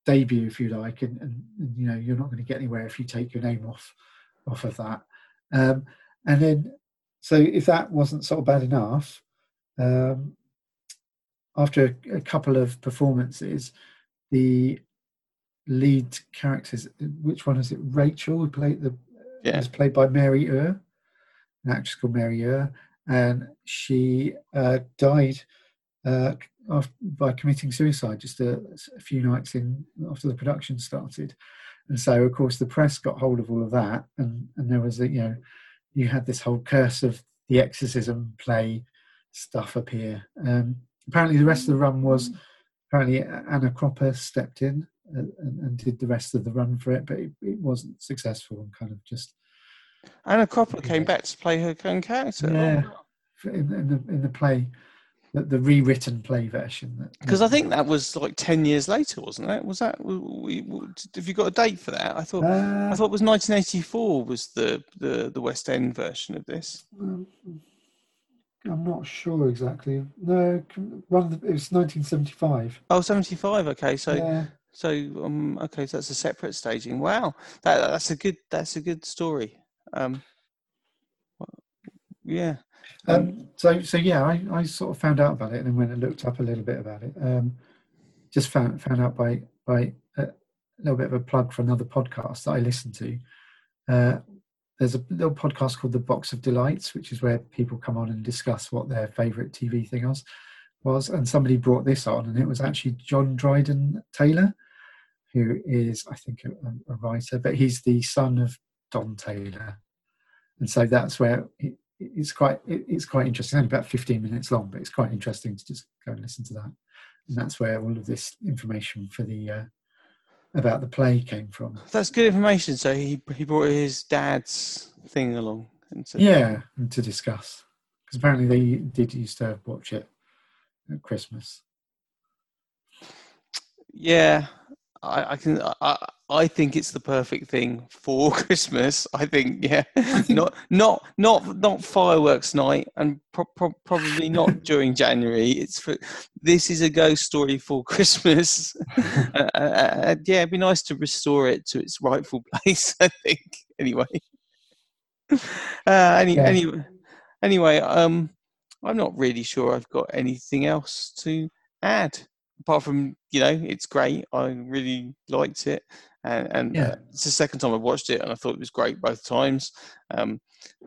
Speaker 4: debut, if you like, and, and, and you know you're not going to get anywhere if you take your name off off of that." Um, and then, so if that wasn't sort of bad enough, um, after a, a couple of performances, the lead characters, which one is it? Rachel, who played the
Speaker 3: Yeah.
Speaker 4: was played by Mary Ure, an actress called Mary Ure, and she uh, died uh, by committing suicide just a, a few nights in after the production started. And so, of course, the press got hold of all of that, and and there was a you know, you had this whole curse of the exorcism play stuff appear. Um, apparently, the rest of the run was apparently Anna Cropper stepped in and, and, and did the rest of the run for it, but it, it wasn't successful and kind of just
Speaker 3: Anna Cropper came back to play her own character.
Speaker 4: yeah in, in the in the play, the, the rewritten play version.
Speaker 3: Because I think that was like ten years later, wasn't it? Was that? We, have you got a date for that? I thought.
Speaker 4: Uh,
Speaker 3: I thought it was 1984 was the, the, the West End version of this.
Speaker 4: Um, I'm not sure exactly. No, one the, it was 1975.
Speaker 3: Oh, 75. Okay, so
Speaker 4: yeah,
Speaker 3: so um okay, so that's a separate staging. Wow, that that's a good that's a good story. Um, yeah,
Speaker 4: um, so so yeah, I, I sort of found out about it and then went and looked up a little bit about it. Um, just found found out by by a little bit of a plug for another podcast that I listen to. Uh, there's a little podcast called The Box of Delights, which is where people come on and discuss what their favourite TV thing was. Was and somebody brought this on, and it was actually John Dryden Taylor, who is I think a, a writer, but he's the son of Don Taylor, and so that's where it, it's quite it, it's quite interesting. Only about 15 minutes long, but it's quite interesting to just go and listen to that. And that's where all of this information for the uh, about the play came from.
Speaker 3: that's good information. So he he brought his dad's thing along. And so,
Speaker 4: Yeah, and to discuss because apparently they did used to watch it at Christmas.
Speaker 3: Yeah, I, I can. I, I think it's the perfect thing for Christmas. I think, yeah, not not not not fireworks night, and pro- pro- probably not during January. It's for this is a ghost story for Christmas. uh, uh, uh, yeah, it'd be nice to restore it to its rightful place. I think. Anyway. Uh, any,
Speaker 4: Yeah.
Speaker 3: anyway, anyway, um, I'm not really sure I've got anything else to add apart from you know it's great i really liked it and, and
Speaker 4: Yeah.
Speaker 3: uh, it's the second time I've watched it and i thought it was great both times um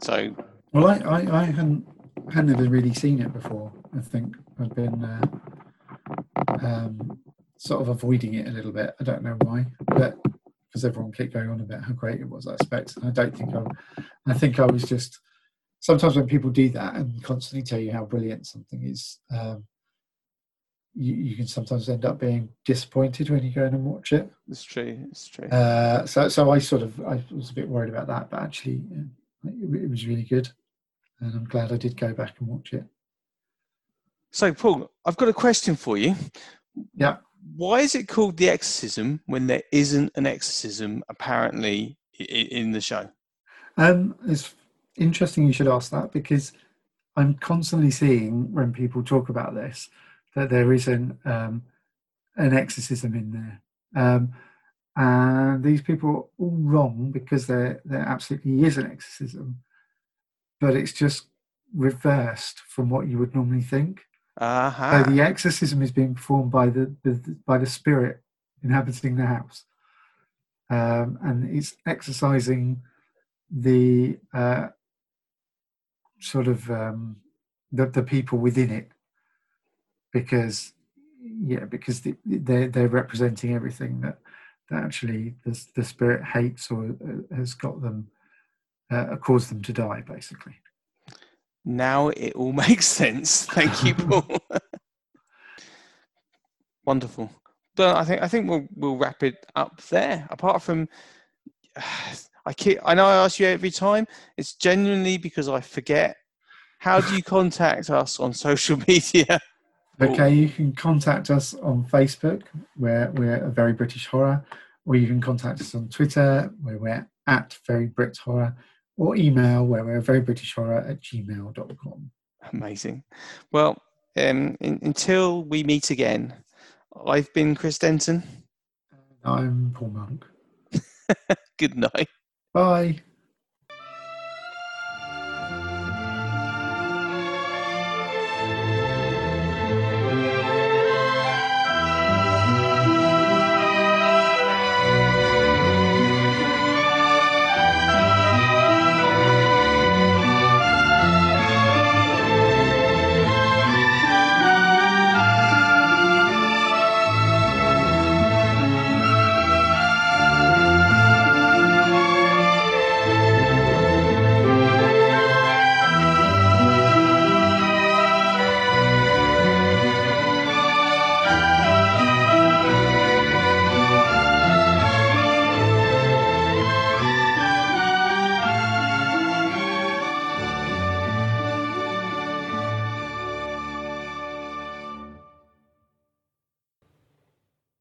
Speaker 3: so
Speaker 4: Well, I, I, I hadn't hadn't ever really seen it before. I think I've been uh, um, sort of avoiding it a little bit. I don't know why, but because everyone kept going on about how great it was, I expect. And I don't think I. I think I was just. Sometimes when people do that and constantly tell you how brilliant something is, um, you, you can sometimes end up being disappointed when you go in and watch it.
Speaker 3: it's true it's true
Speaker 4: Uh, so, so I sort of I was a bit worried about that, but actually, uh, it, it was really good, and I'm glad I did go back and watch it.
Speaker 3: so paul i've got a question for you
Speaker 4: Yeah.
Speaker 3: why is it called the exorcism when there isn't an exorcism apparently in the show
Speaker 4: Um, it's interesting you should ask that because I'm constantly seeing when people talk about this that there isn't um, an exorcism in there, um, and these people are all wrong because there there absolutely is an exorcism, but it's just reversed from what you would normally think.
Speaker 3: uh-huh.
Speaker 4: So the exorcism is being performed by the, the by the spirit inhabiting the house, um, and it's exercising the uh, sort of um, the the people within it, because yeah, because the, they're they're representing everything that that actually the the spirit hates or uh, has got them uh, caused them to die, basically.
Speaker 3: Now it all makes sense. Thank you, Paul. Wonderful. But I think I think we'll we'll wrap it up there. Apart from, I keep I know I ask you every time. It's genuinely because I forget. How do you contact us on social media?
Speaker 4: Okay, you can contact us on Facebook, where we're a Very British Horror, or you can contact us on Twitter, where we're at Very Brit Horror, or email, where we're Very British Horror at gmail.com.
Speaker 3: Amazing. Well, um, in, until we meet again, I've been Chris Denton.
Speaker 4: I'm Paul Monk.
Speaker 3: Good night.
Speaker 4: Bye.